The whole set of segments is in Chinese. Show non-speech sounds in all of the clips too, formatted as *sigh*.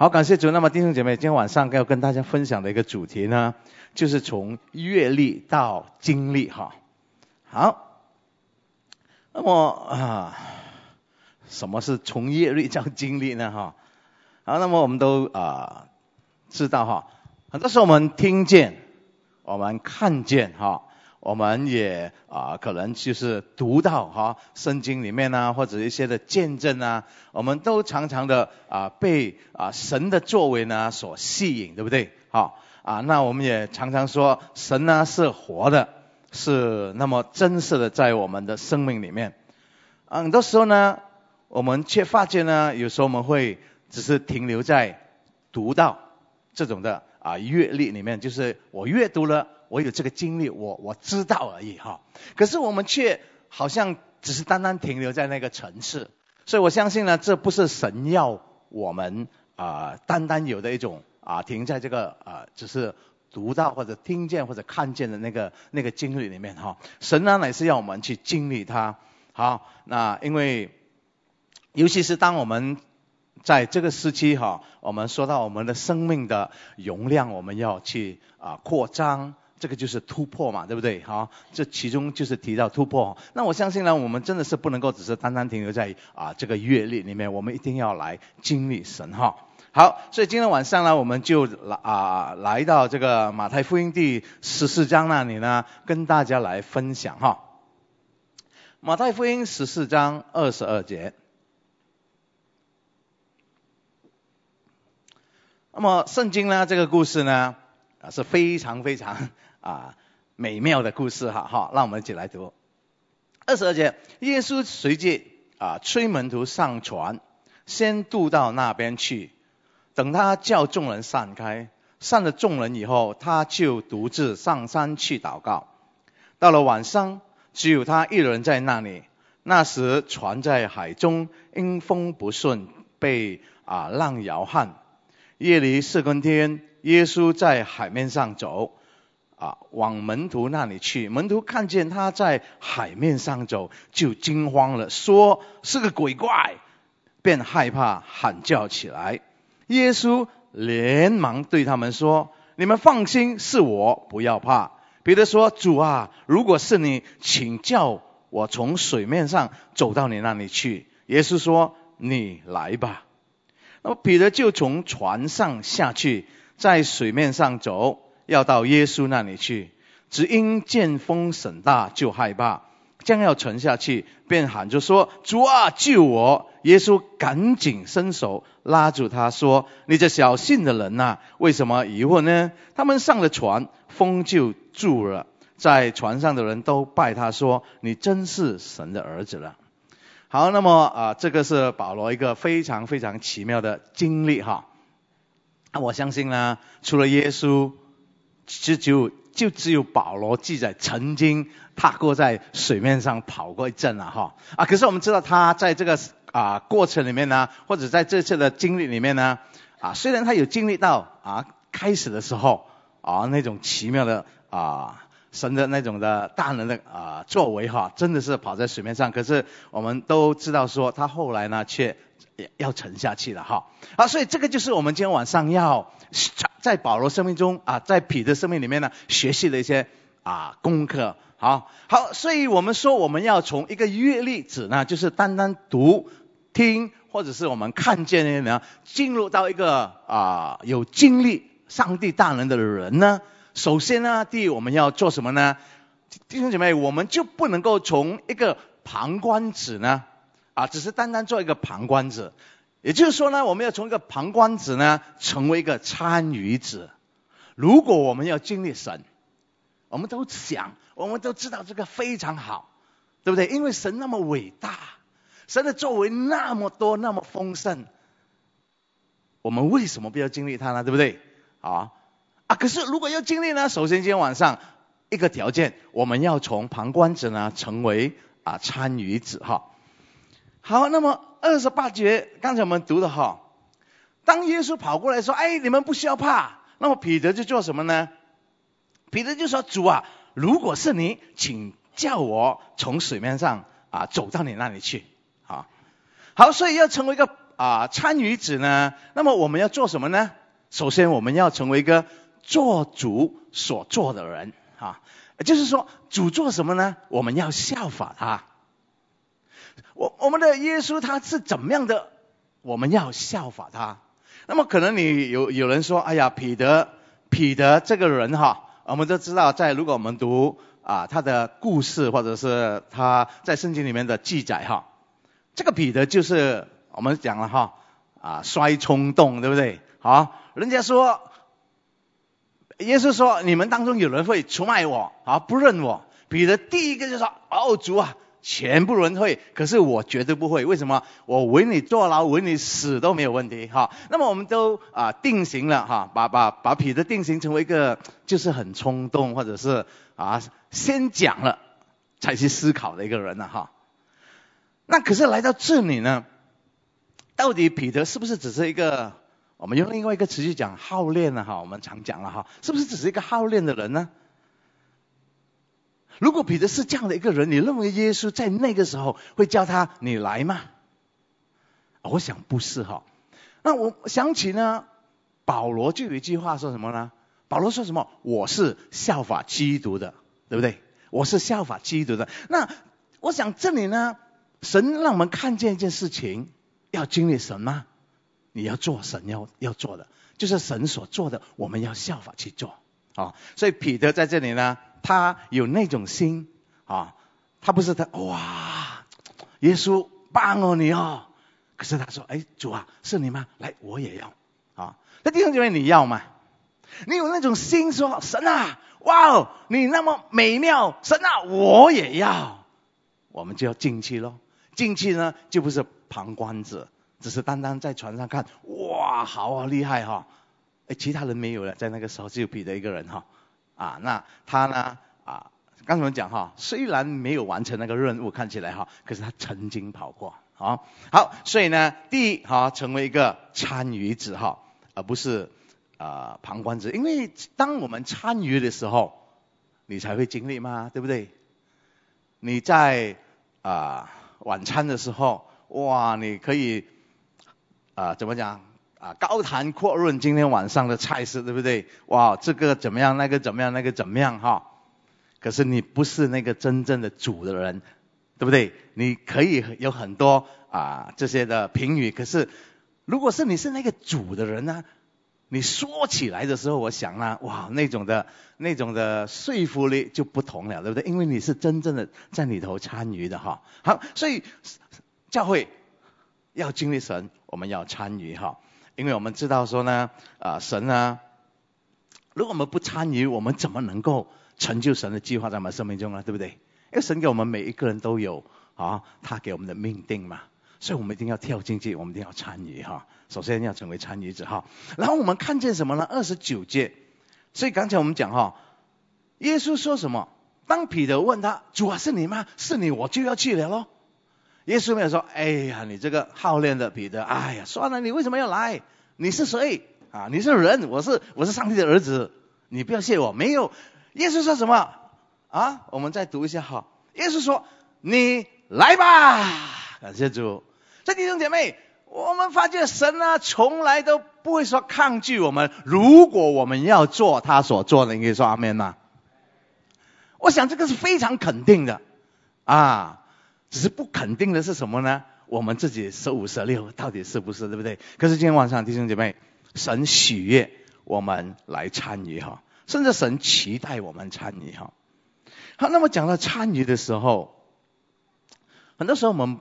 好，感谢主。那么弟兄姐妹，今天晚上要跟大家分享的一个主题呢，就是从阅历到经历哈。好，那么啊，什么是从阅历到经历呢？哈，好，那么我们都啊知道哈，很多时候我们听见，我们看见哈。我们也啊，可能就是读到哈圣经里面呢，或者一些的见证啊，我们都常常的啊被啊神的作为呢所吸引，对不对？好啊，那我们也常常说神呢是活的，是那么真实的在我们的生命里面。很多时候呢，我们却发现呢，有时候我们会只是停留在读到这种的啊阅历里面，就是我阅读了。我有这个经历，我我知道而已哈。可是我们却好像只是单单停留在那个层次，所以我相信呢，这不是神要我们啊单单有的一种啊停在这个啊只是读到或者听见或者看见的那个那个经历里面哈。神呢乃是要我们去经历它。好，那因为尤其是当我们在这个时期哈，我们说到我们的生命的容量，我们要去啊扩张。这个就是突破嘛，对不对？好，这其中就是提到突破。那我相信呢，我们真的是不能够只是单单停留在啊这个阅历里面，我们一定要来经历神哈。好，所以今天晚上呢，我们就来啊来到这个马太福音第十四章那里呢，跟大家来分享哈。马太福音十四章二十二节。那么圣经呢，这个故事呢啊是非常非常。啊，美妙的故事哈，好，让我们一起来读二十二节。耶稣随即啊催门徒上船，先渡到那边去。等他叫众人散开，散了众人以后，他就独自上山去祷告。到了晚上，只有他一人在那里。那时船在海中，因风不顺，被啊浪摇撼。夜里四更天，耶稣在海面上走。啊，往门徒那里去。门徒看见他在海面上走，就惊慌了，说是个鬼怪，便害怕喊叫起来。耶稣连忙对他们说：“你们放心，是我，不要怕。”彼得说：“主啊，如果是你，请叫我从水面上走到你那里去。”耶稣说：“你来吧。”那么彼得就从船上下去，在水面上走。要到耶稣那里去，只因见风甚大，就害怕，将要沉下去，便喊着说：“主啊，救我！”耶稣赶紧伸手拉住他说：“你这小信的人呐，为什么疑惑呢？”他们上了船，风就住了，在船上的人都拜他说：“你真是神的儿子了。”好，那么啊，这个是保罗一个非常非常奇妙的经历哈。那我相信呢，除了耶稣。就就就只有保罗记载曾经踏过在水面上跑过一阵了哈啊！可是我们知道他在这个啊过程里面呢，或者在这次的经历里面呢啊，虽然他有经历到啊开始的时候啊那种奇妙的啊神的那种的大能的啊作为哈，真的是跑在水面上，可是我们都知道说他后来呢却要沉下去了哈啊！所以这个就是我们今天晚上要。在保罗生命中啊，在彼得生命里面呢，学习的一些啊功课，好好，所以我们说我们要从一个阅历子呢，就是单单读、听或者是我们看见的呢，进入到一个啊有经历上帝大能的人呢，首先呢，第一我们要做什么呢？弟兄姐妹，我们就不能够从一个旁观者呢，啊，只是单单做一个旁观者。也就是说呢，我们要从一个旁观者呢，成为一个参与者。如果我们要经历神，我们都想，我们都知道这个非常好，对不对？因为神那么伟大，神的作为那么多，那么丰盛，我们为什么不要经历他呢？对不对？啊啊！可是如果要经历呢，首先今天晚上一个条件，我们要从旁观者呢，成为啊参与者哈。好，那么。二十八节，刚才我们读的哈，当耶稣跑过来说：“哎，你们不需要怕。”那么彼得就做什么呢？彼得就说：“主啊，如果是你，请叫我从水面上啊走到你那里去。”啊，好，所以要成为一个啊参与者呢，那么我们要做什么呢？首先我们要成为一个做主所做的人啊，就是说主做什么呢？我们要效法他。我我们的耶稣他是怎么样的？我们要效法他。那么可能你有有人说，哎呀，彼得彼得这个人哈，我们都知道，在如果我们读啊他的故事或者是他在圣经里面的记载哈，这个彼得就是我们讲了哈啊摔冲动对不对？好，人家说耶稣说你们当中有人会出卖我啊不认我，彼得第一个就说哦主啊。全部人会，可是我绝对不会。为什么？我为你坐牢，为你死都没有问题。哈，那么我们都啊定型了哈，把把把彼得定型成为一个就是很冲动，或者是啊先讲了才去思考的一个人了哈。那可是来到这里呢，到底彼得是不是只是一个？我们用另外一个词去讲好练呢？哈，我们常讲了哈，是不是只是一个好练的人呢？如果彼得是这样的一个人，你认为耶稣在那个时候会叫他你来吗？我想不是哈。那我想起呢，保罗就有一句话说什么呢？保罗说什么？我是效法基督的，对不对？我是效法基督的。那我想这里呢，神让我们看见一件事情，要经历什么？你要做神要要做的，就是神所做的，我们要效法去做啊。所以彼得在这里呢。他有那种心啊，他不是他哇，耶稣棒哦你哦，可是他说哎主啊是你吗？来我也要啊，那弟兄姐妹你要吗？你有那种心说神啊哇哦你那么美妙神啊我也要，我们就要进去喽，进去呢就不是旁观者，只是单单在船上看哇好啊厉害哈，哎其他人没有了，在那个时候只有彼得一个人哈。啊，那他呢？啊，刚才我们讲哈，虽然没有完成那个任务，看起来哈，可是他曾经跑过，啊，好，所以呢，第一哈，成为一个参与者哈，而不是啊旁观者，因为当我们参与的时候，你才会经历嘛，对不对？你在啊晚餐的时候，哇，你可以啊怎么讲？啊，高谈阔论今天晚上的菜式，对不对？哇，这个怎么样？那个怎么样？那个怎么样？哈，可是你不是那个真正的主的人，对不对？你可以有很多啊这些的评语，可是如果是你是那个主的人呢？你说起来的时候，我想呢，哇，那种的那种的说服力就不同了，对不对？因为你是真正的在里头参与的哈。好，所以教会要经历神，我们要参与哈。因为我们知道说呢，啊神呢，如果我们不参与，我们怎么能够成就神的计划在我们生命中呢？对不对？因为神给我们每一个人都有啊，他给我们的命定嘛，所以我们一定要跳进去，我们一定要参与哈。首先要成为参与者哈。然后我们看见什么呢？二十九节，所以刚才我们讲哈，耶稣说什么？当彼得问他主啊是你吗？是你，我就要去了喽。耶稣没有说：“哎呀，你这个好练的彼得，哎呀，算了，你为什么要来？你是谁啊？你是人，我是我是上帝的儿子，你不要谢我。”没有，耶稣说什么啊？我们再读一下哈。耶稣说：“你来吧。”感谢主。这弟兄姐妹，我们发现神啊，从来都不会说抗拒我们。如果我们要做他所做的，你可以说阿门吗？我想这个是非常肯定的啊。只是不肯定的是什么呢？我们自己十五十六到底是不是对不对？可是今天晚上弟兄姐妹，神喜悦我们来参与哈，甚至神期待我们参与哈。好，那么讲到参与的时候，很多时候我们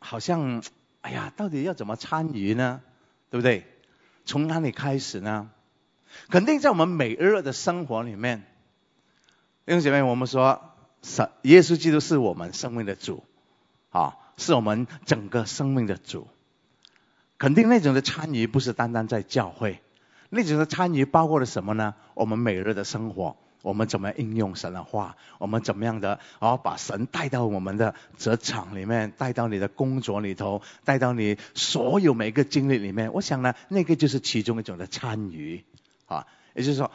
好像，哎呀，到底要怎么参与呢？对不对？从哪里开始呢？肯定在我们每日的生活里面，弟兄姐妹，我们说神耶稣基督是我们生命的主。啊，是我们整个生命的主，肯定那种的参与不是单单在教会，那种的参与包括了什么呢？我们每日的生活，我们怎么应用神的话？我们怎么样的啊，把神带到我们的职场里面，带到你的工作里头，带到你所有每个经历里面？我想呢，那个就是其中一种的参与啊，也就是说，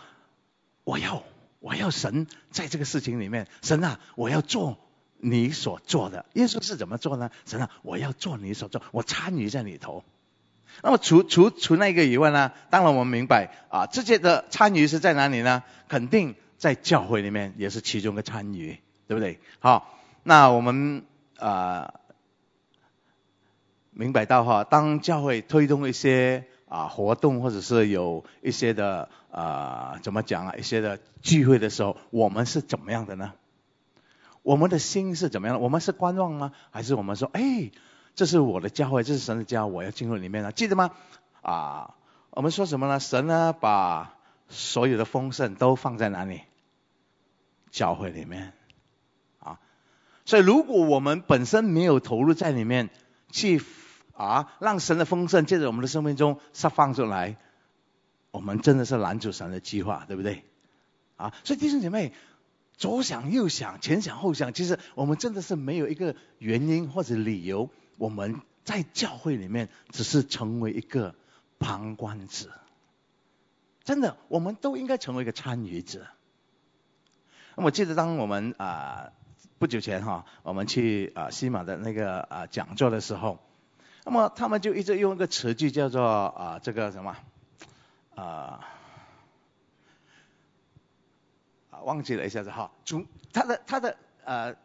我要我要神在这个事情里面，神啊，我要做。你所做的，耶稣是怎么做呢？神啊，我要做你所做，我参与在里头那么除除除那个以外呢，当然我们明白啊，这些的参与是在哪里呢？肯定在教会里面也是其中的参与，对不对？好，那我们啊明白到哈，当教会推动一些啊活动或者是有一些的啊怎么讲啊一些的聚会的时候，我们是怎么样的呢？我们的心是怎么样的？我们是观望吗？还是我们说，哎，这是我的教会，这是神的家，我要进入里面了？记得吗？啊，我们说什么呢？神呢，把所有的丰盛都放在哪里？教会里面啊。所以，如果我们本身没有投入在里面，去啊，让神的丰盛借着我们的生命中释放出来，我们真的是拦阻神的计划，对不对？啊，所以弟兄姐妹。左想右想，前想后想，其实我们真的是没有一个原因或者理由，我们在教会里面只是成为一个旁观者。真的，我们都应该成为一个参与者。那我记得当我们啊不久前哈，我们去啊西马的那个啊讲座的时候，那么他们就一直用一个词句叫做啊这个什么啊。忘记了一下子哈，主他的他的呃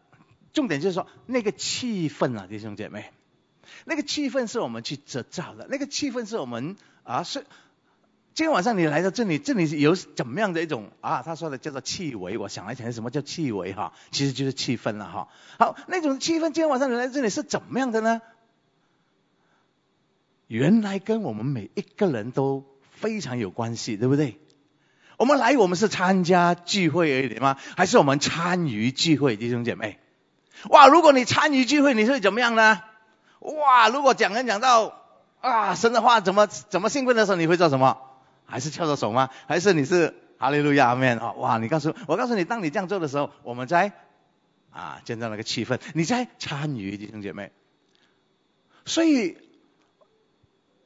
重点就是说那个气氛啊，弟兄姐妹，那个气氛是我们去制造的，那个气氛是我们啊是今天晚上你来到这里，这里有怎么样的一种啊？他说的叫做气味，我想来想什么叫气味哈，其实就是气氛了哈。好，那种气氛今天晚上你来这里是怎么样的呢？原来跟我们每一个人都非常有关系，对不对？我们来，我们是参加聚会而已吗？还是我们参与聚会，弟兄姐妹？哇！如果你参与聚会，你会怎么样呢？哇！如果讲人讲到啊神的话，怎么怎么兴奋的时候，你会做什么？还是翘着手吗？还是你是哈利路亚面啊？哇！你告诉我，告诉你，当你这样做的时候，我们在啊见到那个气氛，你在参与，弟兄姐妹。所以，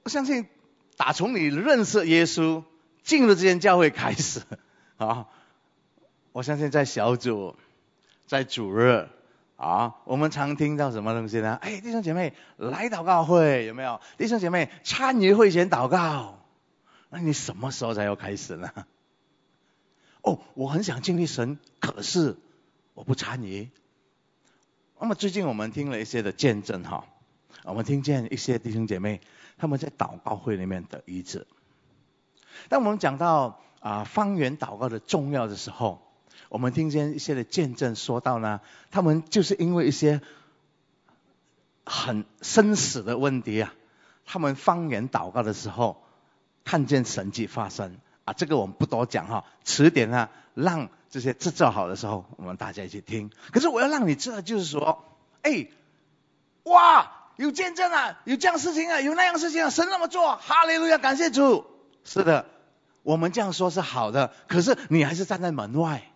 我相信，打从你认识耶稣。进入这间教会开始 *laughs* 啊，我相信在小组，在主日啊，我们常听到什么东西呢？哎，弟兄姐妹来祷告会有没有？弟兄姐妹参与会前祷告，那你什么时候才要开始呢？*laughs* 哦，我很想经历神，可是我不参与。那么最近我们听了一些的见证哈，我们听见一些弟兄姐妹他们在祷告会里面的医治。当我们讲到啊方言祷告的重要的时候，我们听见一些的见证说到呢，他们就是因为一些很生死的问题啊，他们方言祷告的时候看见神迹发生。啊，这个我们不多讲哈，迟点呢让这些制造好的时候，我们大家一起听。可是我要让你知道，就是说，哎，哇，有见证啊，有这样事情啊，有那样事情啊，神那么做，哈利路亚，感谢主，是的。我们这样说是好的，可是你还是站在门外，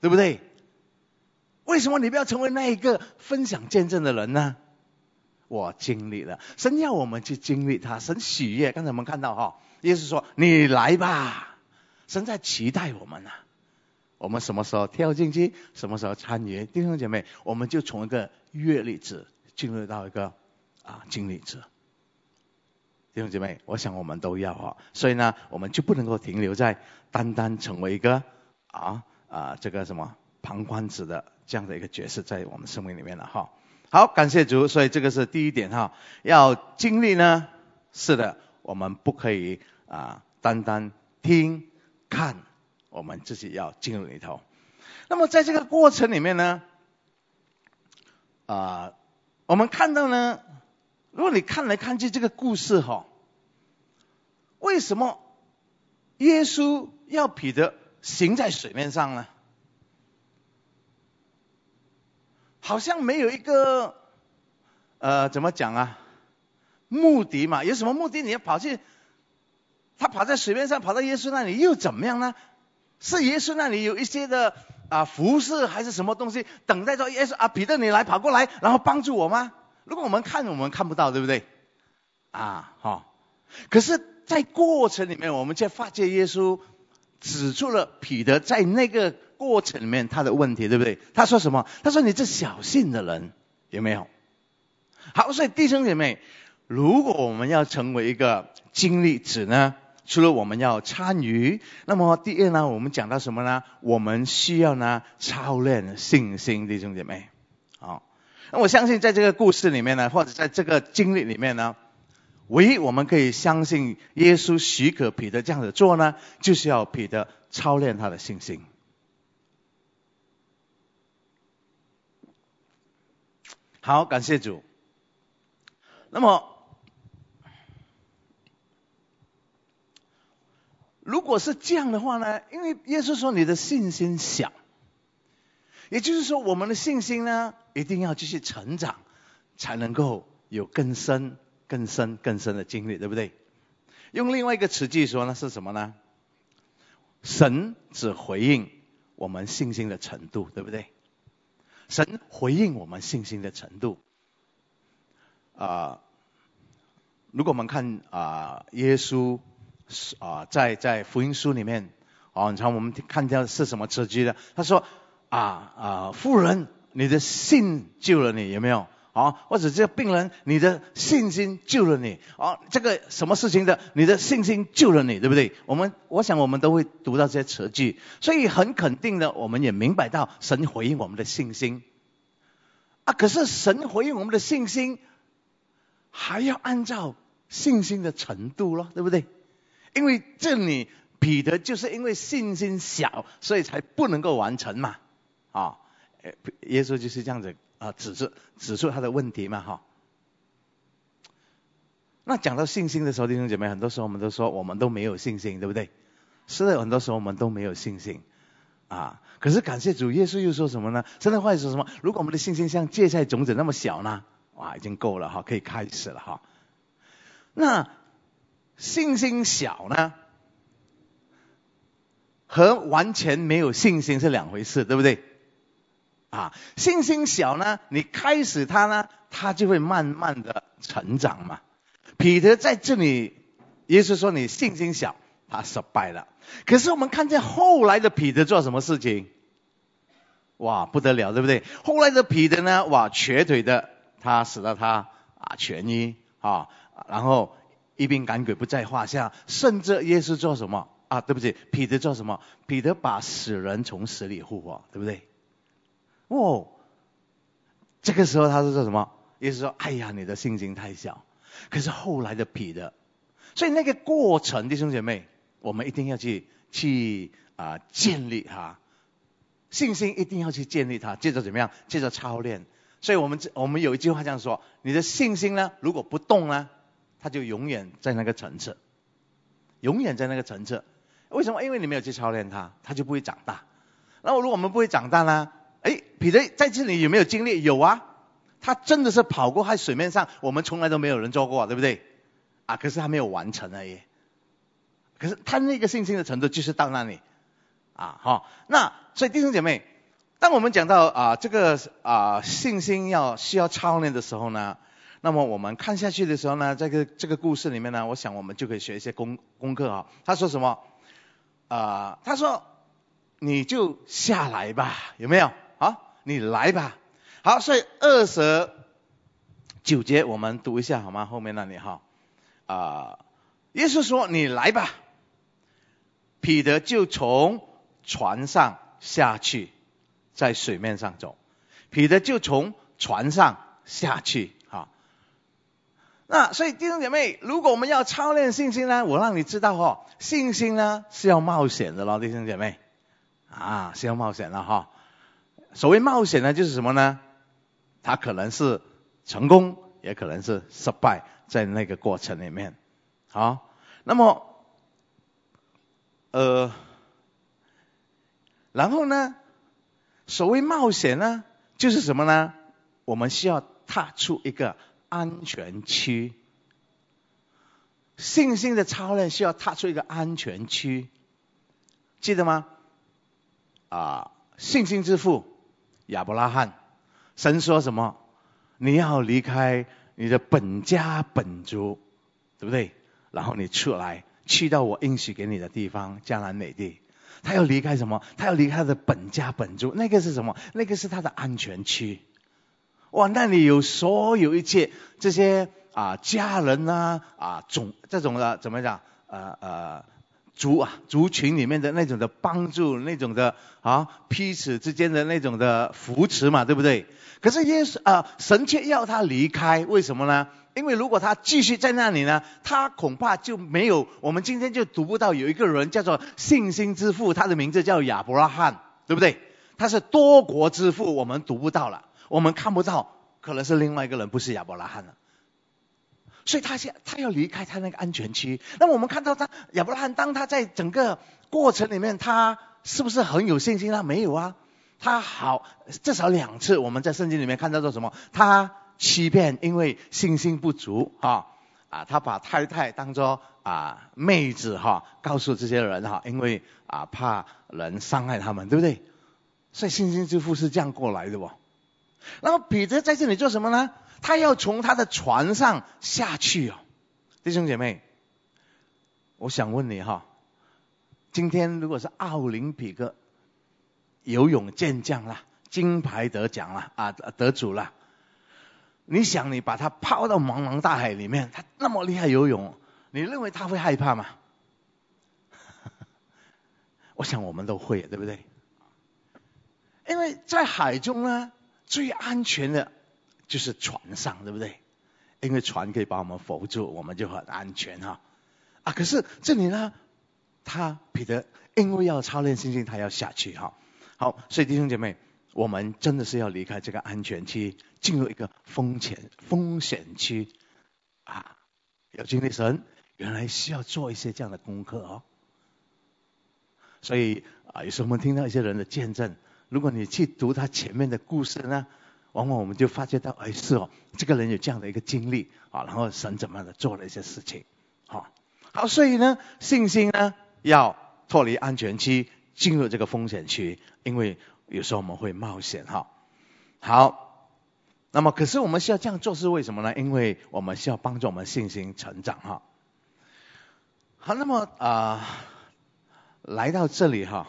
对不对？为什么你不要成为那一个分享见证的人呢？我经历了，神要我们去经历他，神喜悦。刚才我们看到哈，耶稣说：“你来吧。”神在期待我们呢。我们什么时候跳进去，什么时候参与？弟兄姐妹，我们就从一个阅历者进入到一个啊经历者。弟兄姐妹，我想我们都要哈，所以呢，我们就不能够停留在单单成为一个啊啊这个什么旁观者的这样的一个角色在我们生命里面了哈。好，感谢主，所以这个是第一点哈，要经历呢，是的，我们不可以啊单单听看，我们自己要进入里头。那么在这个过程里面呢，啊，我们看到呢。如果你看来看去这个故事哈，为什么耶稣要彼得行在水面上呢？好像没有一个呃怎么讲啊？目的嘛，有什么目的？你要跑去，他跑在水面上，跑到耶稣那里又怎么样呢？是耶稣那里有一些的啊服饰还是什么东西等待着耶稣啊？彼得你来跑过来，然后帮助我吗？如果我们看，我们看不到，对不对？啊，好。可是，在过程里面，我们却发现耶稣指出了彼得在那个过程里面他的问题，对不对？他说什么？他说：“你这小信的人，有没有？”好，所以弟兄姐妹，如果我们要成为一个经历者呢，除了我们要参与，那么第二呢，我们讲到什么呢？我们需要呢操练信心，弟兄姐妹。那我相信在这个故事里面呢，或者在这个经历里面呢，唯一我们可以相信耶稣许可彼得这样子做呢，就是要彼得操练他的信心。好，感谢主。那么，如果是这样的话呢？因为耶稣说你的信心小，也就是说我们的信心呢，一定要继续成长，才能够有更深、更深、更深的经历，对不对？用另外一个词句说呢，是什么呢？神只回应我们信心的程度，对不对？神回应我们信心的程度，啊，如果我们看啊，耶稣啊，在在福音书里面，啊，你看我们看见是什么词句呢？他说啊啊，富人，你的信救了你，有没有？啊，或者这个病人，你的信心救了你。啊，这个什么事情的，你的信心救了你，对不对？我们我想我们都会读到这些词句，所以很肯定的，我们也明白到神回应我们的信心。啊，可是神回应我们的信心，还要按照信心的程度咯，对不对？因为这里彼得就是因为信心小，所以才不能够完成嘛。啊，耶稣就是这样子。啊，指出指出他的问题嘛，哈。那讲到信心的时候，弟兄姐妹，很多时候我们都说我们都没有信心，对不对？是的，很多时候我们都没有信心啊。可是感谢主，耶稣又说什么呢？神的话说什么？如果我们的信心像芥菜种子那么小呢？哇，已经够了哈，可以开始了哈。那信心小呢，和完全没有信心是两回事，对不对？啊，信心小呢，你开始他呢，他就会慢慢的成长嘛。彼得在这里，耶稣说你信心小，他失败了。可是我们看见后来的彼得做什么事情？哇，不得了，对不对？后来的彼得呢，哇，瘸腿的，他使得他啊痊愈啊，然后一兵赶鬼不在话下。甚至耶稣做什么啊？对不起，彼得做什么？彼得把死人从死里复活，对不对？哦，这个时候他是说什么？也是说，哎呀，你的信心太小。可是后来的彼得，所以那个过程，弟兄姐妹，我们一定要去去啊建立哈信心，一定要去建立它。接着怎么样？接着操练。所以我们我们有一句话这样说：你的信心呢，如果不动呢，它就永远在那个层次，永远在那个层次。为什么？因为你没有去操练它，它就不会长大。那如果我们不会长大呢？哎，彼得在这里有没有经历？有啊，他真的是跑过在水面上，我们从来都没有人做过，对不对？啊，可是他没有完成而已。可是他那个信心的程度就是到那里，啊，好，那所以弟兄姐妹，当我们讲到啊这个啊信心要需要操练的时候呢，那么我们看下去的时候呢，这个这个故事里面呢，我想我们就可以学一些功功课啊。他说什么？啊，他说你就下来吧，有没有？好，你来吧。好，所以二十九节我们读一下好吗？后面那里哈啊，耶稣说：“你来吧。”彼得就从船上下去，在水面上走。彼得就从船上下去，哈。那所以弟兄姐妹，如果我们要操练信心呢，我让你知道哈，信心呢是要冒险的咯，弟兄姐妹啊，是要冒险的哈。所谓冒险呢，就是什么呢？它可能是成功，也可能是失败，在那个过程里面。好，那么，呃，然后呢，所谓冒险呢，就是什么呢？我们需要踏出一个安全区。信心的操练需要踏出一个安全区，记得吗？啊，信心之父。亚伯拉罕，神说什么？你要离开你的本家本族，对不对？然后你出来，去到我应许给你的地方——迦南美地。他要离开什么？他要离开他的本家本族。那个是什么？那个是他的安全区。哇，那里有所有一切这些啊家人啊啊种这种的怎么讲呃呃族啊族群里面的那种的帮助，那种的啊彼此之间的那种的扶持嘛，对不对？可是耶稣啊神却要他离开，为什么呢？因为如果他继续在那里呢，他恐怕就没有我们今天就读不到有一个人叫做信心之父，他的名字叫亚伯拉罕，对不对？他是多国之父，我们读不到了，我们看不到，可能是另外一个人，不是亚伯拉罕了。所以他现他要离开他那个安全区。那我们看到他亚伯拉罕，当他在整个过程里面，他是不是很有信心啊？没有啊，他好至少两次我们在圣经里面看到做什么？他。欺骗，因为信心不足哈啊，他把太太当做啊妹子哈，告诉这些人哈，因为啊怕人伤害他们，对不对？所以信心之父是这样过来的哦？那么彼得在这里做什么呢？他要从他的船上下去哦，弟兄姐妹，我想问你哈，今天如果是奥林匹克游泳健将啦，金牌得奖了啊得主了。你想，你把他抛到茫茫大海里面，他那么厉害游泳，你认为他会害怕吗？*laughs* 我想我们都会，对不对？因为在海中呢，最安全的就是船上，对不对？因为船可以把我们扶住，我们就很安全哈。啊，可是这里呢，他彼得因为要操练信心，他要下去哈。好，所以弟兄姐妹。我们真的是要离开这个安全区，进入一个风险风险区啊！要经历神，原来需要做一些这样的功课哦。所以啊，有时候我们听到一些人的见证，如果你去读他前面的故事呢，往往我们就发觉到，哎，是哦，这个人有这样的一个经历啊，然后神怎么样的做了一些事情，好，好，所以呢，信心呢要脱离安全区，进入这个风险区，因为。有时候我们会冒险哈，好，那么可是我们需要这样做是为什么呢？因为我们需要帮助我们信心成长哈。好，那么啊，来到这里哈，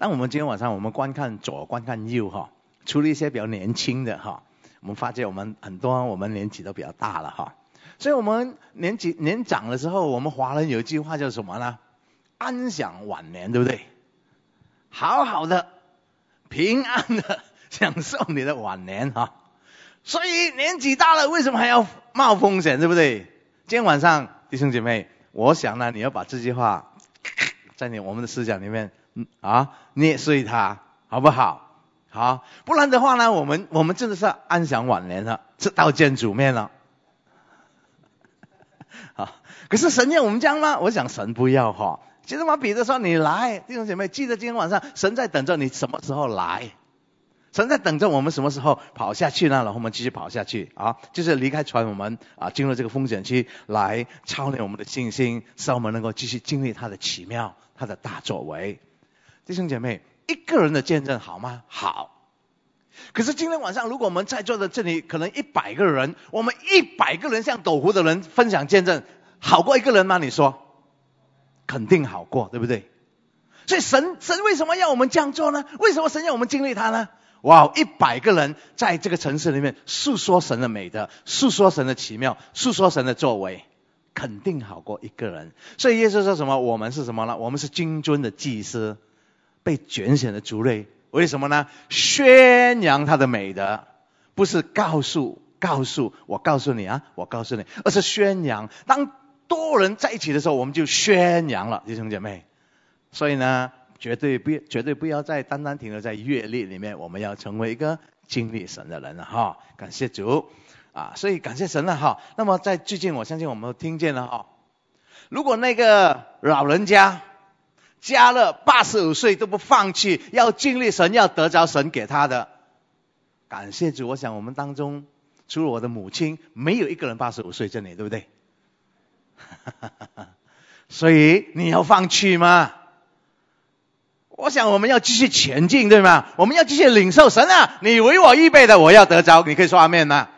当我们今天晚上我们观看左观看右哈，除了一些比较年轻的哈，我们发现我们很多我们年纪都比较大了哈，所以我们年纪年长的时候，我们华人有一句话叫什么呢？安享晚年，对不对？好好的、平安的享受你的晚年哈。所以年纪大了，为什么还要冒风险，对不对？今天晚上弟兄姐妹，我想呢，你要把这句话在你我们的思想里面嗯啊捏碎它，好不好？好，不然的话呢，我们我们真的是安享晚年了，是刀见主面了。*laughs* 好，可是神要我们这样吗？我想神不要哈。其实嘛，彼得说：“你来，弟兄姐妹，记得今天晚上神在等着你，什么时候来？神在等着我们什么时候跑下去呢？然后我们继续跑下去啊，就是离开船，我们啊进入这个风险区，来操练我们的信心，使我们能够继续经历他的奇妙、他的大作为。弟兄姐妹，一个人的见证好吗？好。可是今天晚上，如果我们在座的这里可能一百个人，我们一百个人像斗湖的人分享见证，好过一个人吗？你说？”肯定好过，对不对？所以神神为什么要我们这样做呢？为什么神要我们经历他呢？哇，一百个人在这个城市里面诉说神的美德，诉说神的奇妙，诉说神的作为，肯定好过一个人。所以耶稣说什么？我们是什么呢？我们是君尊的祭司，被拣选的族类。为什么呢？宣扬他的美德，不是告诉告诉我告诉你啊，我告诉你，而是宣扬当。多人在一起的时候，我们就宣扬了弟兄姐妹。所以呢，绝对不绝对不要再单单停留在阅历里面，我们要成为一个经历神的人了哈。感谢主啊，所以感谢神了哈。那么在最近，我相信我们都听见了哈。如果那个老人家加了八十五岁都不放弃，要经历神，要得着神给他的，感谢主。我想我们当中，除了我的母亲，没有一个人八十五岁这里，对不对？*laughs* 所以你要放弃吗？我想我们要继续前进，对吗？我们要继续领受神啊！你为我预备的，我要得着。你可以说阿面吗？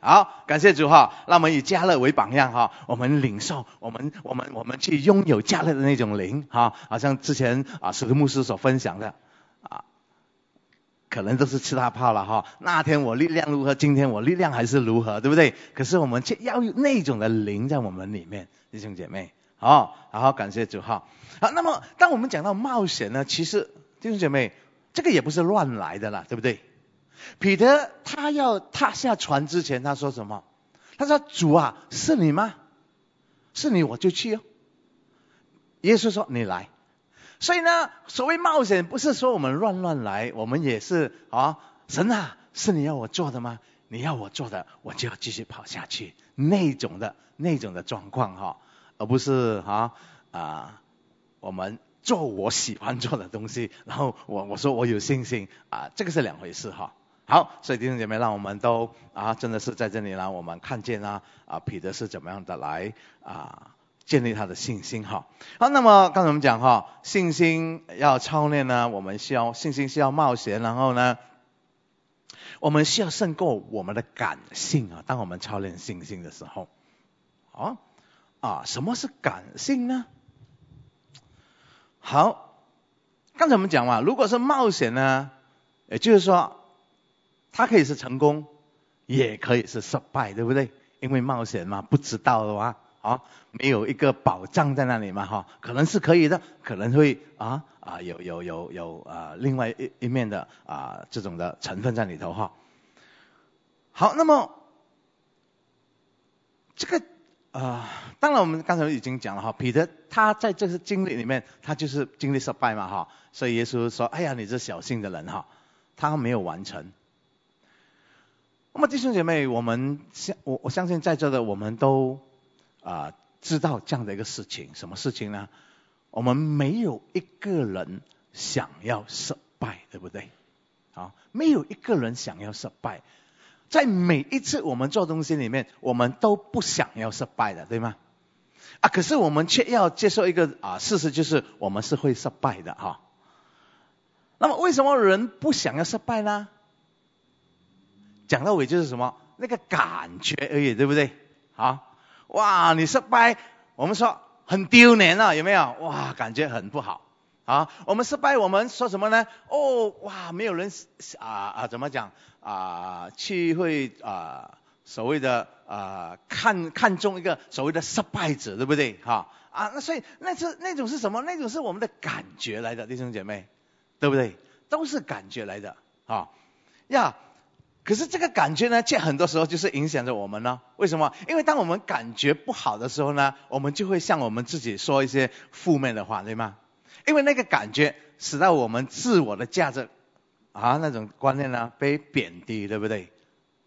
好，感谢主哈。那我们以加勒为榜样哈，我们领受，我们我们我们去拥有加勒的那种灵哈，好像之前啊史徒牧师所分享的啊。可能都是吃大炮了哈。那天我力量如何，今天我力量还是如何，对不对？可是我们却要有那种的灵在我们里面，弟兄姐妹，好，好好感谢主哈。好，那么当我们讲到冒险呢，其实弟兄姐妹，这个也不是乱来的啦，对不对？彼得他要踏下船之前，他说什么？他说：“主啊，是你吗？是你，我就去哦。”耶稣说：“你来。”所以呢，所谓冒险，不是说我们乱乱来，我们也是啊，神啊，是你要我做的吗？你要我做的，我就要继续跑下去，那种的那种的状况哈，而不是啊啊，我们做我喜欢做的东西，然后我我说我有信心啊，这个是两回事哈。好，所以弟兄姐妹，让我们都啊，真的是在这里呢，我们看见啊啊，彼得是怎么样的来啊建立他的信心哈。好，那么刚才我们讲哈，信心要操练呢，我们需要信心需要冒险，然后呢，我们需要胜过我们的感性啊。当我们操练信心的时候，啊啊，什么是感性呢？好，刚才我们讲嘛，如果是冒险呢，也就是说。它可以是成功，也可以是失败，对不对？因为冒险嘛，不知道的话，啊，没有一个保障在那里嘛，哈，可能是可以的，可能会啊啊有有有有啊另外一一面的啊这种的成分在里头哈。好，那么这个啊，当然我们刚才已经讲了哈，彼得他在这次经历里面，他就是经历失败嘛，哈，所以耶稣说：“哎呀，你这小心的人哈，他没有完成。”那么弟兄姐妹，我们相我我相信在座的我们都啊知道这样的一个事情，什么事情呢？我们没有一个人想要失败，对不对？啊，没有一个人想要失败，在每一次我们做东西里面，我们都不想要失败的，对吗？啊，可是我们却要接受一个啊事实，就是我们是会失败的哈。那么为什么人不想要失败呢？讲到尾就是什么那个感觉而已，对不对？好，哇，你失败，我们说很丢脸啊，有没有？哇，感觉很不好。啊，我们失败，我们说什么呢？哦，哇，没有人啊啊，怎么讲啊？去会啊，所谓的啊，看看中一个所谓的失败者，对不对？哈啊，那所以那是那种是什么？那种是我们的感觉来的，弟兄姐妹，对不对？都是感觉来的啊呀。可是这个感觉呢，却很多时候就是影响着我们呢。为什么？因为当我们感觉不好的时候呢，我们就会向我们自己说一些负面的话，对吗？因为那个感觉使到我们自我的价值啊那种观念呢被贬低，对不对？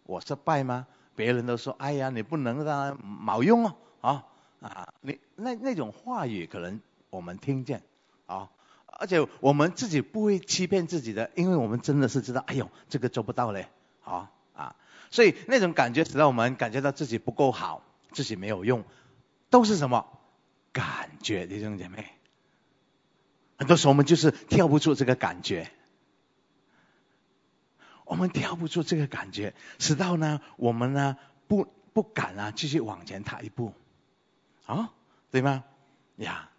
我失败吗？别人都说，哎呀，你不能让冇用哦，啊啊，你那那种话语可能我们听见啊，而且我们自己不会欺骗自己的，因为我们真的是知道，哎呦，这个做不到嘞。好啊，所以那种感觉使得我们感觉到自己不够好，自己没有用，都是什么感觉？弟兄姐妹，很多时候我们就是跳不出这个感觉，我们跳不出这个感觉，使到呢我们呢不不敢啊继续往前踏一步，啊，对吗？呀，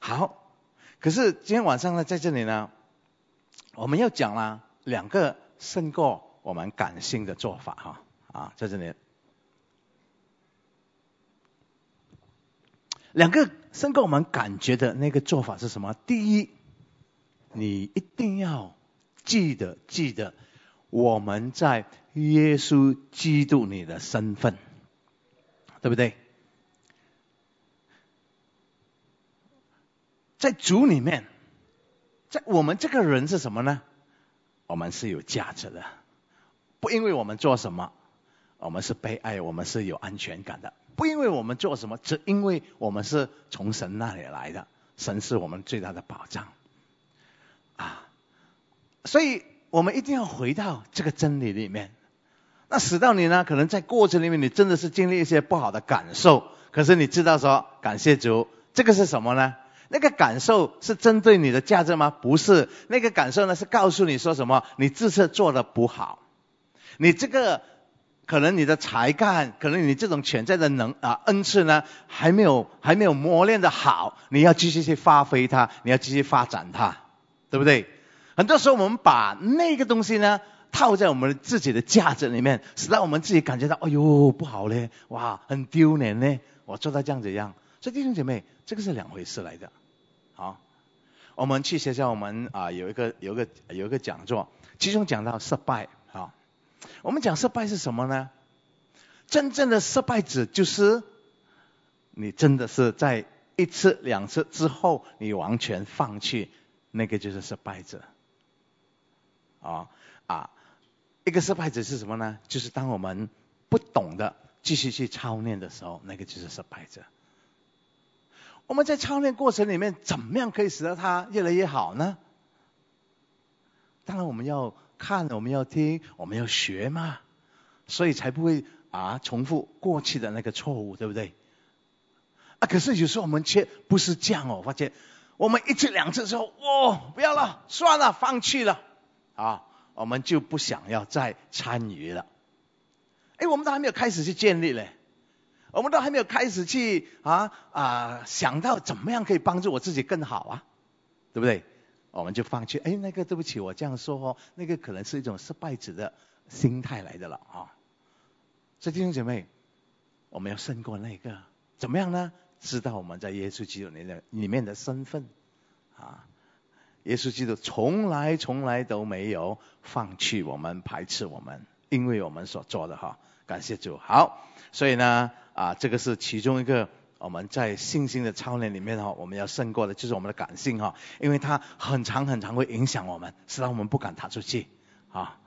好，可是今天晚上呢在这里呢，我们要讲了两个胜过。我们感性的做法哈啊，在这里两个胜过我们感觉的那个做法是什么？第一，你一定要记得记得我们在耶稣基督里的身份，对不对？在主里面，在我们这个人是什么呢？我们是有价值的。不因为我们做什么，我们是被爱，我们是有安全感的。不因为我们做什么，只因为我们是从神那里来的，神是我们最大的保障。啊，所以我们一定要回到这个真理里面。那使到你呢，可能在过程里面，你真的是经历一些不好的感受，可是你知道说，感谢主，这个是什么呢？那个感受是针对你的价值吗？不是，那个感受呢，是告诉你说什么？你这次做的不好。你这个可能你的才干，可能你这种潜在的能啊恩赐呢，还没有还没有磨练的好，你要继续去发挥它，你要继续发展它，对不对？很多时候我们把那个东西呢套在我们自己的价值里面，使到我们自己感觉到，哎呦不好嘞，哇，很丢脸呢，我做到这样子样。所以弟兄姐妹，这个是两回事来的。好，我们去学校，我们啊有一个有一个有一个讲座，其中讲到失败。我们讲失败是什么呢？真正的失败者就是你真的是在一次两次之后，你完全放弃，那个就是失败者。啊啊，一个失败者是什么呢？就是当我们不懂得继续去操练的时候，那个就是失败者。我们在操练过程里面，怎么样可以使得它越来越好呢？当然，我们要看，我们要听，我们要学嘛，所以才不会啊重复过去的那个错误，对不对？啊，可是有时候我们却不是这样哦，发现我们一次两次之后，哇，不要了，算了，放弃了。啊，我们就不想要再参与了。哎，我们都还没有开始去建立嘞，我们都还没有开始去啊啊想到怎么样可以帮助我自己更好啊，对不对？我们就放弃。哎，那个对不起，我这样说哦，那个可能是一种失败者的心态来的了啊。所以弟兄姐妹，我们要胜过那个，怎么样呢？知道我们在耶稣基督里面里面的身份啊。耶稣基督从来从来都没有放弃我们、排斥我们，因为我们所做的哈，感谢主。好，所以呢，啊，这个是其中一个我们在信心的操练里面哈，我们要胜过的就是我们的感性哈，因为它很长很长会影响我们，使得我们不敢踏出去啊。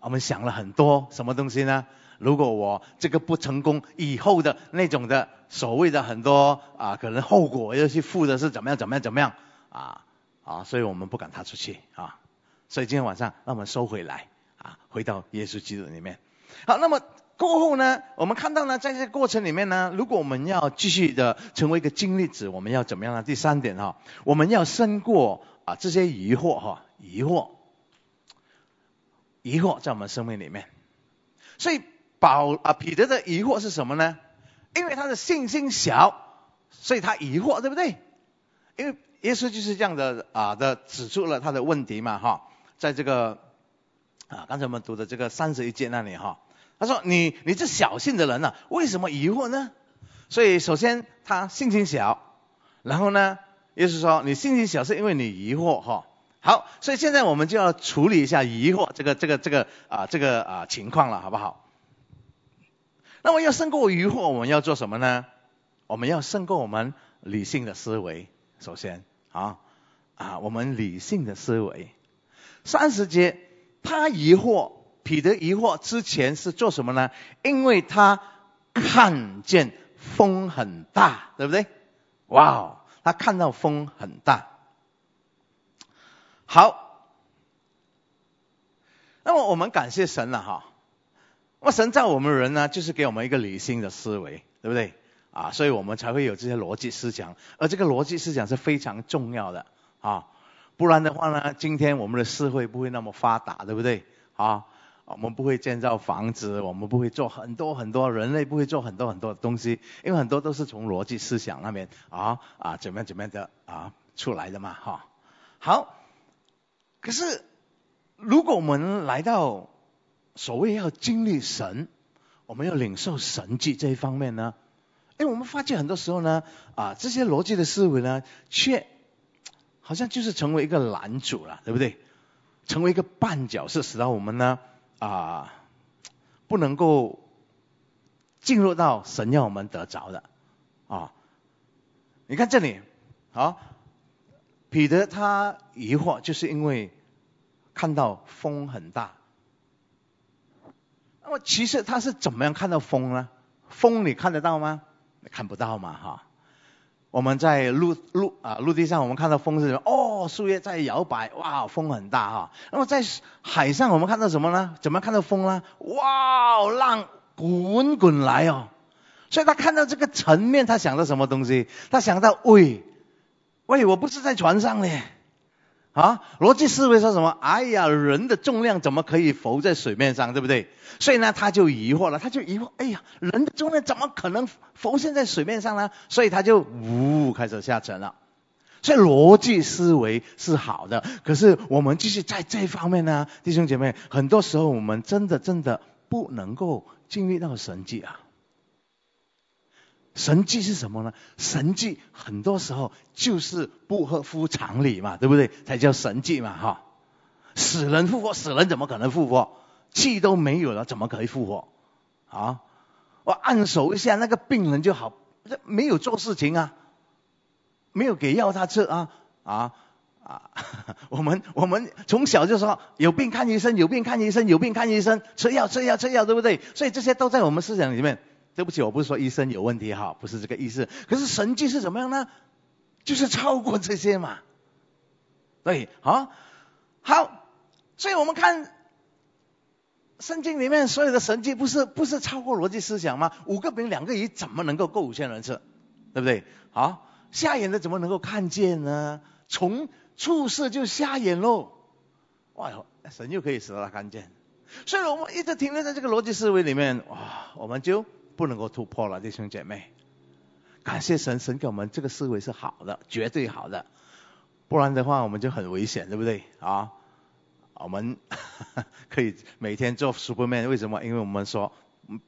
我们想了很多什么东西呢？如果我这个不成功，以后的那种的所谓的很多啊，可能后果要去负的是怎么样怎么样怎么样啊啊，所以我们不敢踏出去啊。所以今天晚上让我们收回来啊，回到耶稣基督里面。好，那么过后呢，我们看到呢，在这个过程里面呢，如果我们要继续的成为一个经历者，我们要怎么样呢？第三点哈，我们要胜过啊这些疑惑哈，疑惑，疑惑在我们生命里面，所以。保啊，彼得的疑惑是什么呢？因为他的信心小，所以他疑惑，对不对？因为耶稣就是这样的啊的指出了他的问题嘛，哈，在这个啊刚才我们读的这个三十一节那里哈，他说你你这小信的人呢，为什么疑惑呢？所以首先他信心小，然后呢，耶稣说你信心小是因为你疑惑哈。好，所以现在我们就要处理一下疑惑这个这个这个啊这个啊情况了，好不好？那么要胜过疑惑，我们要做什么呢？我们要胜过我们理性的思维。首先啊啊，我们理性的思维。三十节，他疑惑，彼得疑惑之前是做什么呢？因为他看见风很大，对不对？哇，他看到风很大。好，那么我们感谢神了哈。那么神造我们人呢，就是给我们一个理性的思维，对不对？啊，所以我们才会有这些逻辑思想，而这个逻辑思想是非常重要的啊，不然的话呢，今天我们的社会不会那么发达，对不对？啊，我们不会建造房子，我们不会做很多很多，人类不会做很多很多的东西，因为很多都是从逻辑思想那边啊啊怎么样怎么样的啊出来的嘛，哈。好，可是如果我们来到。所谓要经历神，我们要领受神迹这一方面呢？哎，我们发现很多时候呢，啊，这些逻辑的思维呢，却好像就是成为一个拦阻了，对不对？成为一个绊脚是使得我们呢，啊，不能够进入到神要我们得着的啊。你看这里，好，彼得他疑惑，就是因为看到风很大。那么其实他是怎么样看到风呢？风你看得到吗？看不到嘛哈。我们在陆陆啊陆地上，我们看到风是什么？哦，树叶在摇摆，哇，风很大哈。那么在海上，我们看到什么呢？怎么看到风呢？哇，浪滚滚来哦。所以他看到这个层面，他想到什么东西？他想到，喂，喂，我不是在船上嘞。啊，逻辑思维说什么？哎呀，人的重量怎么可以浮在水面上，对不对？所以呢，他就疑惑了，他就疑惑，哎呀，人的重量怎么可能浮现在水面上呢？所以他就呜开始下沉了。所以逻辑思维是好的，可是我们就是在这方面呢，弟兄姐妹，很多时候我们真的真的不能够经历到神迹啊。神迹是什么呢？神迹很多时候就是不合乎常理嘛，对不对？才叫神迹嘛，哈！死人复活，死人怎么可能复活？气都没有了，怎么可以复活？啊！我按手一下，那个病人就好，没有做事情啊，没有给药他吃啊，啊啊！*laughs* 我们我们从小就说有病看医生，有病看医生，有病看医生，吃药吃药吃药，对不对？所以这些都在我们思想里面。对不起，我不是说医生有问题哈，不是这个意思。可是神迹是怎么样呢？就是超过这些嘛。对，好，好，所以我们看圣经里面所有的神迹，不是不是超过逻辑思想吗？五个饼两个鱼怎么能够够五千人吃？对不对？好，瞎眼的怎么能够看见呢？从处视就瞎眼喽。哇，神又可以使他看见。所以我们一直停留在这个逻辑思维里面，哇，我们就。不能够突破了，弟兄姐妹，感谢神，神给我们这个思维是好的，绝对好的，不然的话我们就很危险，对不对啊？我们 *laughs* 可以每天做 Superman，为什么？因为我们说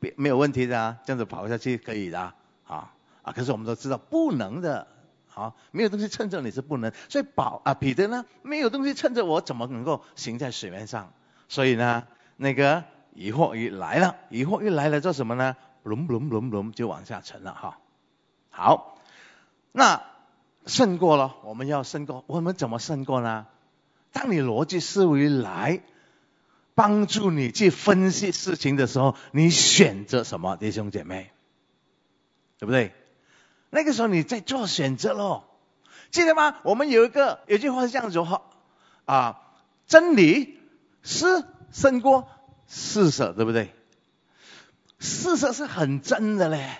没没有问题的，这样子跑下去可以的啊啊！可是我们都知道不能的啊，没有东西撑着你是不能，所以保啊彼得呢，没有东西撑着我，怎么能够行在水面上？所以呢，那个疑惑一来了，疑惑一来了做什么呢？隆隆隆隆就往下沉了哈，好，那胜过了，我们要胜过，我们怎么胜过呢？当你逻辑思维来帮助你去分析事情的时候，你选择什么，弟兄姐妹，对不对？那个时候你在做选择喽，记得吗？我们有一个有句话是这样子哈啊，真理是胜过施舍，对不对？事实是很真的嘞，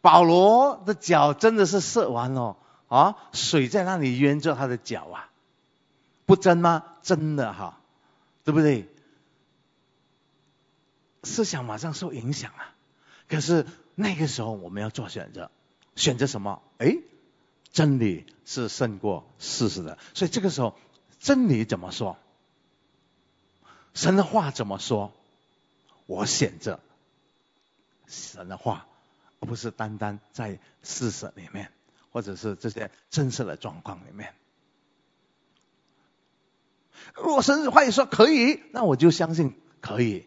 保罗的脚真的是射完了啊，水在那里淹着他的脚啊，不真吗？真的哈，对不对？思想马上受影响啊。可是那个时候我们要做选择，选择什么？哎，真理是胜过事实的。所以这个时候，真理怎么说？神的话怎么说？我选择。神的话，而不是单单在事实里面，或者是这些真实的状况里面。如果神的话语说可以，那我就相信可以。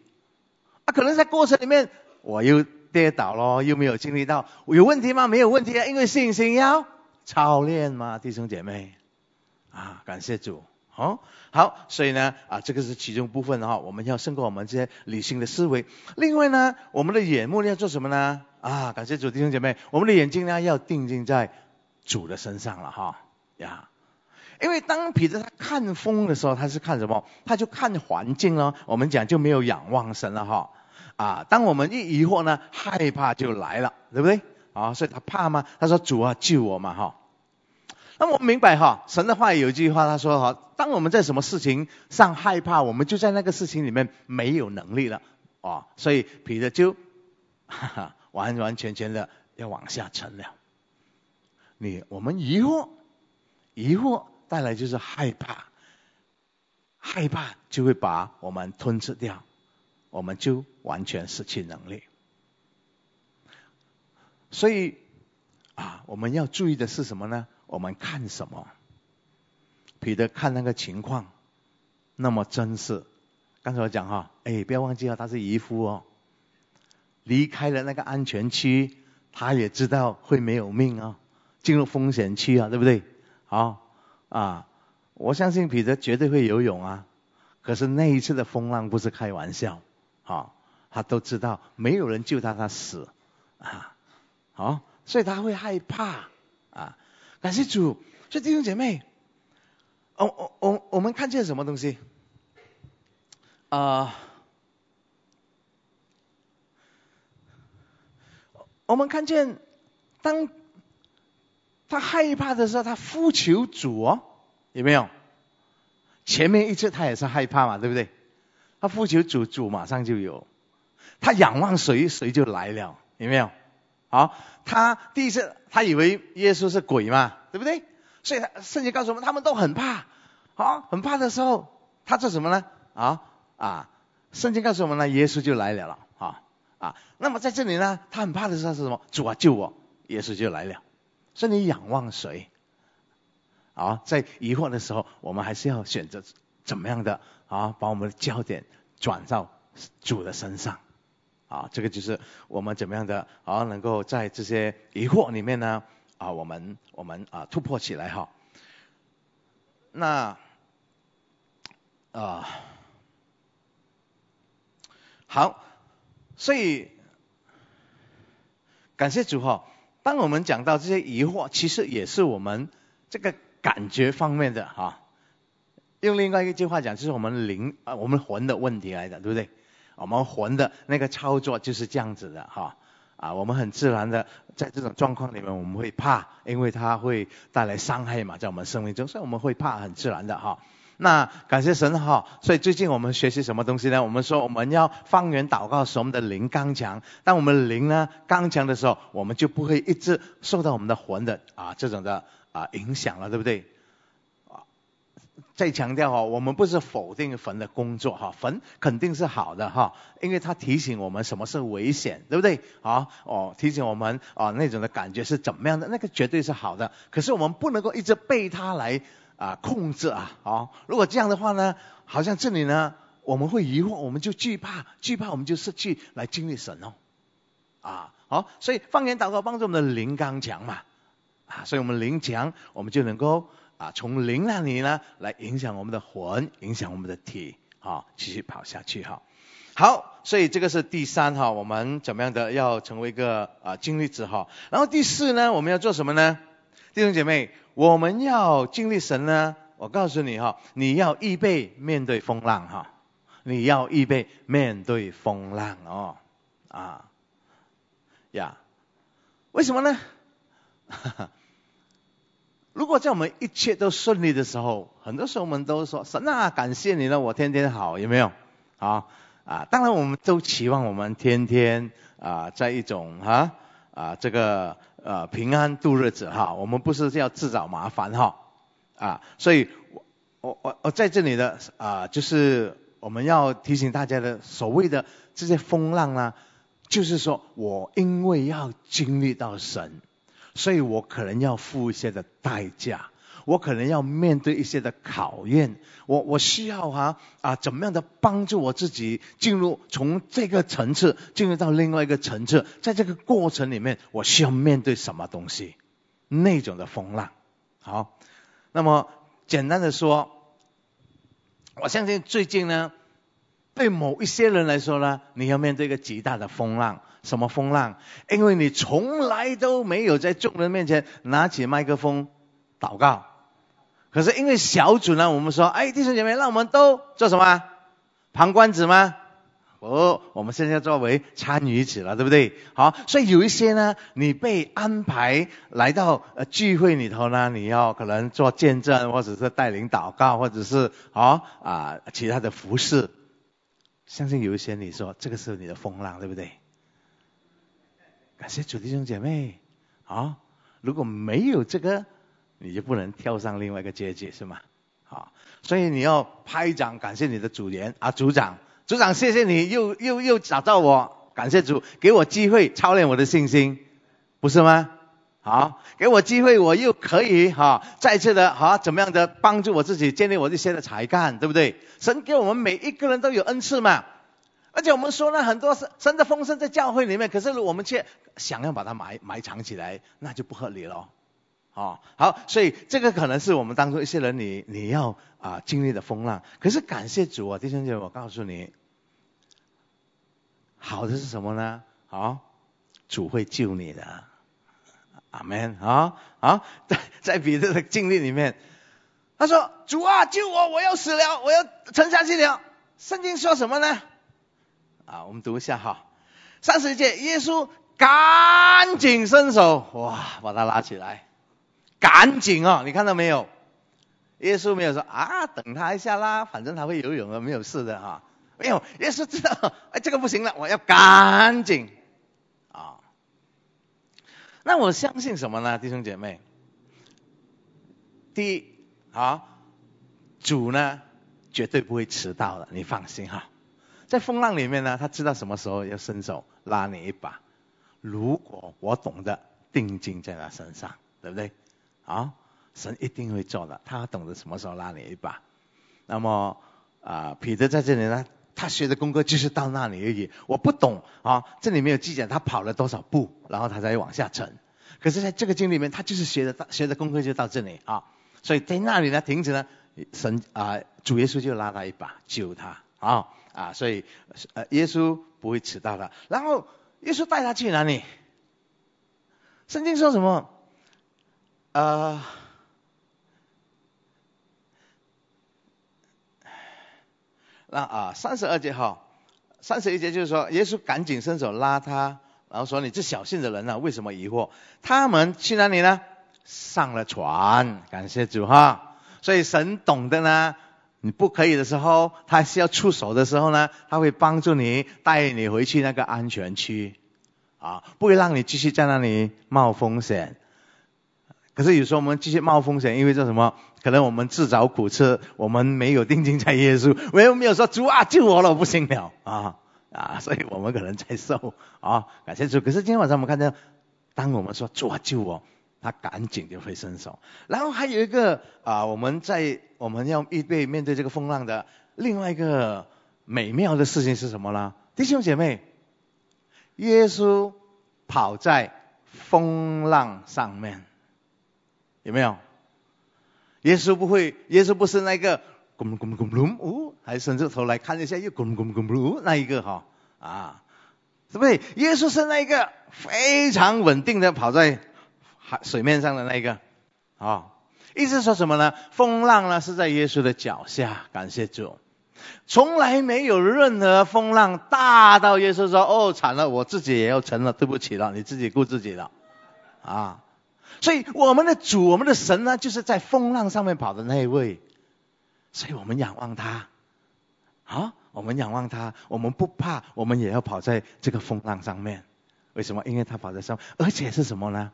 啊，可能在过程里面我又跌倒了，又没有经历到，有问题吗？没有问题啊，因为信心要操练嘛，弟兄姐妹。啊，感谢主。哦，好，所以呢，啊，这个是其中部分哈，我们要胜过我们这些理性的思维。另外呢，我们的眼目要做什么呢？啊，感谢主弟兄姐妹，我们的眼睛呢要定睛在主的身上了哈呀。因为当彼得他看风的时候，他是看什么？他就看环境哦。我们讲就没有仰望神了哈。啊，当我们一疑惑呢，害怕就来了，对不对？啊，所以他怕吗？他说主啊，救我嘛哈。那我明白哈，神的话有一句话，他说哈，当我们在什么事情上害怕，我们就在那个事情里面没有能力了啊，所以彼得就哈哈 *laughs* 完完全全的要往下沉了。你我们疑惑，疑惑带来就是害怕，害怕就会把我们吞噬掉，我们就完全失去能力。所以啊，我们要注意的是什么呢？我们看什么？彼得看那个情况，那么真实。刚才我讲哈，哎，不要忘记了，他是渔夫哦，离开了那个安全区，他也知道会没有命啊，进入风险区啊，对不对？好啊，我相信彼得绝对会游泳啊。可是那一次的风浪不是开玩笑，啊，他都知道没有人救他，他死啊，好，所以他会害怕。感谢主，所以弟兄姐妹，我我我我们看见什么东西？啊，我们看见当他害怕的时候，他呼求主哦，有没有？前面一次他也是害怕嘛，对不对？他呼求主，主马上就有；他仰望谁，谁就来了，有没有？好，他第一次他以为耶稣是鬼嘛，对不对？所以他圣经告诉我们，他们都很怕，啊，很怕的时候，他做什么呢？啊啊，圣经告诉我们呢，耶稣就来了了，啊啊，那么在这里呢，他很怕的时候是什么？主啊救我，耶稣就来了。所以你仰望谁？啊，在疑惑的时候，我们还是要选择怎么样的啊，把我们的焦点转到主的身上。啊，这个就是我们怎么样的啊，能够在这些疑惑里面呢啊，我们我们啊突破起来哈。那啊好，所以感谢主哈。当我们讲到这些疑惑，其实也是我们这个感觉方面的哈。用另外一句话讲，就是我们灵啊，我们魂的问题来的，对不对？我们魂的那个操作就是这样子的哈啊，我们很自然的在这种状况里面，我们会怕，因为它会带来伤害嘛，在我们生命中，所以我们会怕，很自然的哈。那感谢神哈，所以最近我们学习什么东西呢？我们说我们要方圆祷告，使我们的灵刚强。当我们灵呢刚强的时候，我们就不会一直受到我们的魂的啊这种的啊影响了，对不对？再强调哈，我们不是否定坟的工作哈，坟肯定是好的哈，因为它提醒我们什么是危险，对不对？啊哦，提醒我们啊那种的感觉是怎么样的，那个绝对是好的。可是我们不能够一直被它来啊控制啊，啊，如果这样的话呢，好像这里呢我们会疑惑，我们就惧怕，惧怕我们就失去来经历神哦，啊好，所以方言祷告帮助我们的灵刚强嘛，啊，所以我们灵强，我们就能够。啊，从灵那里呢，来影响我们的魂，影响我们的体，啊，继续跑下去哈。好，所以这个是第三哈，我们怎么样的要成为一个啊经历者哈。然后第四呢，我们要做什么呢？弟兄姐妹，我们要经历神呢，我告诉你哈，你要预备面对风浪哈，你要预备面对风浪哦，啊，呀，为什么呢？哈 *laughs* 哈如果在我们一切都顺利的时候，很多时候我们都说神啊，感谢你了，我天天好，有没有？啊啊，当然我们都期望我们天天啊，在一种哈啊这个呃平安度日子哈，我们不是要自找麻烦哈啊，所以我我我我在这里的啊，就是我们要提醒大家的所谓的这些风浪呢，就是说我因为要经历到神。所以我可能要付一些的代价，我可能要面对一些的考验，我我需要哈啊怎么样的帮助我自己进入从这个层次进入到另外一个层次，在这个过程里面，我需要面对什么东西？那种的风浪。好，那么简单的说，我相信最近呢，对某一些人来说呢，你要面对一个极大的风浪。什么风浪？因为你从来都没有在众人面前拿起麦克风祷告。可是因为小组呢，我们说，哎，弟兄姐妹，让我们都做什么？旁观者吗？哦，我们现在作为参与者了，对不对？好，所以有一些呢，你被安排来到聚会里头呢，你要可能做见证，或者是带领祷告，或者是啊啊其他的服饰。相信有一些你说，这个是你的风浪，对不对？感谢主弟兄姐妹，啊，如果没有这个，你就不能跳上另外一个阶级，是吗？好，所以你要拍掌感谢你的组员啊，组长，组长谢谢你又又又找到我，感谢主给我机会操练我的信心，不是吗？好，给我机会我又可以哈再次的哈怎么样的帮助我自己建立我这些的才干，对不对？神给我们每一个人都有恩赐嘛。而且我们说呢，很多神神的丰盛在教会里面，可是我们却想要把它埋埋藏起来，那就不合理了。哦，好，所以这个可能是我们当中一些人你你要啊经历的风浪。可是感谢主啊，弟兄姐妹，我告诉你，好的是什么呢？好，主会救你的，阿门啊啊，在在彼得的经历里面，他说主啊救我，我要死了，我要沉下去了。圣经说什么呢？啊，我们读一下哈，三十节，耶稣赶紧伸手，哇，把他拉起来，赶紧哦，你看到没有？耶稣没有说啊，等他一下啦，反正他会游泳啊，没有事的哈。没有，耶稣知道，哎，这个不行了，我要赶紧。那我相信什么呢，弟兄姐妹？第一啊，主呢绝对不会迟到的，你放心哈。在风浪里面呢，他知道什么时候要伸手拉你一把。如果我懂得定睛在他身上，对不对？啊，神一定会做的，他懂得什么时候拉你一把。那么啊，彼得在这里呢，他学的功课就是到那里而已。我不懂啊，这里面有记载他跑了多少步，然后他才往下沉。可是在这个经里面，他就是学的学的功课就到这里啊。所以在那里呢停止呢，神啊，主耶稣就拉他一把救他啊啊，所以呃耶稣不会迟到的。然后耶稣带他去哪里？圣经说什么？啊，那啊三十二节哈，三十一节就是说耶稣赶紧伸手拉他，然后说你这小信的人呢，为什么疑惑？他们去哪里呢？上了船，感谢主哈。所以神懂得呢，你不可以的时候，他需要出手的时候呢，他会帮助你带你回去那个安全区，啊，不会让你继续在那里冒风险。可是有时候我们继续冒风险，因为这什么？可能我们自找苦吃，我们没有定睛在耶稣，*laughs* 没有没有说主啊救我了，不行了啊啊，所以我们可能在受啊，感谢主。可是今天晚上我们看见，当我们说主啊救我。他赶紧就会伸手，然后还有一个啊，我们在我们要预备面对这个风浪的另外一个美妙的事情是什么呢？弟兄姐妹，耶稣跑在风浪上面，有没有？耶稣不会，耶稣不是那个咕噜咕噜咕噜呜，还伸出头来看一下又咕噜咕噜咕噜那一个哈啊，是不是？耶稣是那个非常稳定的跑在海。水面上的那个，啊，意思说什么呢？风浪呢是在耶稣的脚下，感谢主，从来没有任何风浪大到耶稣说：“哦，惨了，我自己也要沉了，对不起了，你自己顾自己了。”啊，所以我们的主，我们的神呢，就是在风浪上面跑的那一位，所以我们仰望他，啊，我们仰望他，我们不怕，我们也要跑在这个风浪上面。为什么？因为他跑在上面，而且是什么呢？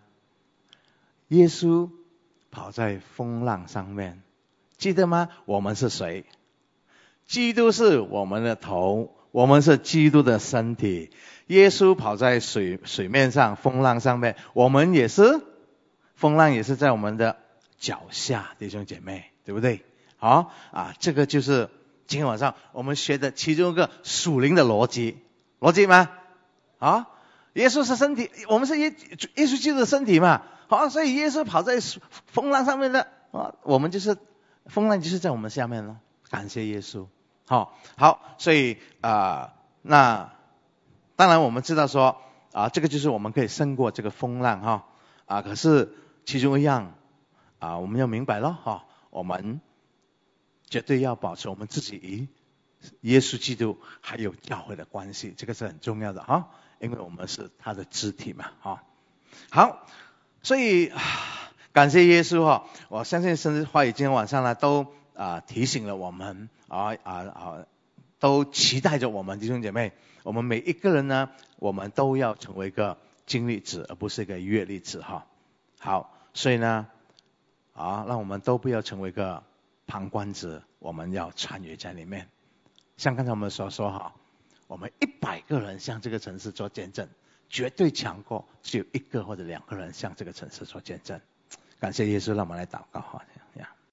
耶稣跑在风浪上面，记得吗？我们是谁？基督是我们的头，我们是基督的身体。耶稣跑在水水面上，风浪上面，我们也是，风浪也是在我们的脚下，弟兄姐妹，对不对？好啊，这个就是今天晚上我们学的其中一个属灵的逻辑，逻辑吗？啊，耶稣是身体，我们是耶耶稣基督的身体嘛？好，所以耶稣跑在风浪上面的啊，我们就是风浪就是在我们下面了。感谢耶稣。好，好，所以啊，那当然我们知道说啊，这个就是我们可以胜过这个风浪哈啊。可是其中一样啊，我们要明白了哈，我们绝对要保持我们自己与耶稣基督还有教会的关系，这个是很重要的哈，因为我们是他的肢体嘛哈。好。所以啊感谢耶稣哈，我相信甚至话语今天晚上呢都啊提醒了我们啊啊啊，都期待着我们弟兄姐妹，我们每一个人呢，我们都要成为一个经历者，而不是一个阅历者哈。好，所以呢啊，让我们都不要成为一个旁观者，我们要参与在里面。像刚才我们所说哈，我们一百个人向这个城市做见证。绝对强过只有一个或者两个人向这个城市做见证。感谢耶稣，让我们来祷告哈。